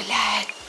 блядь.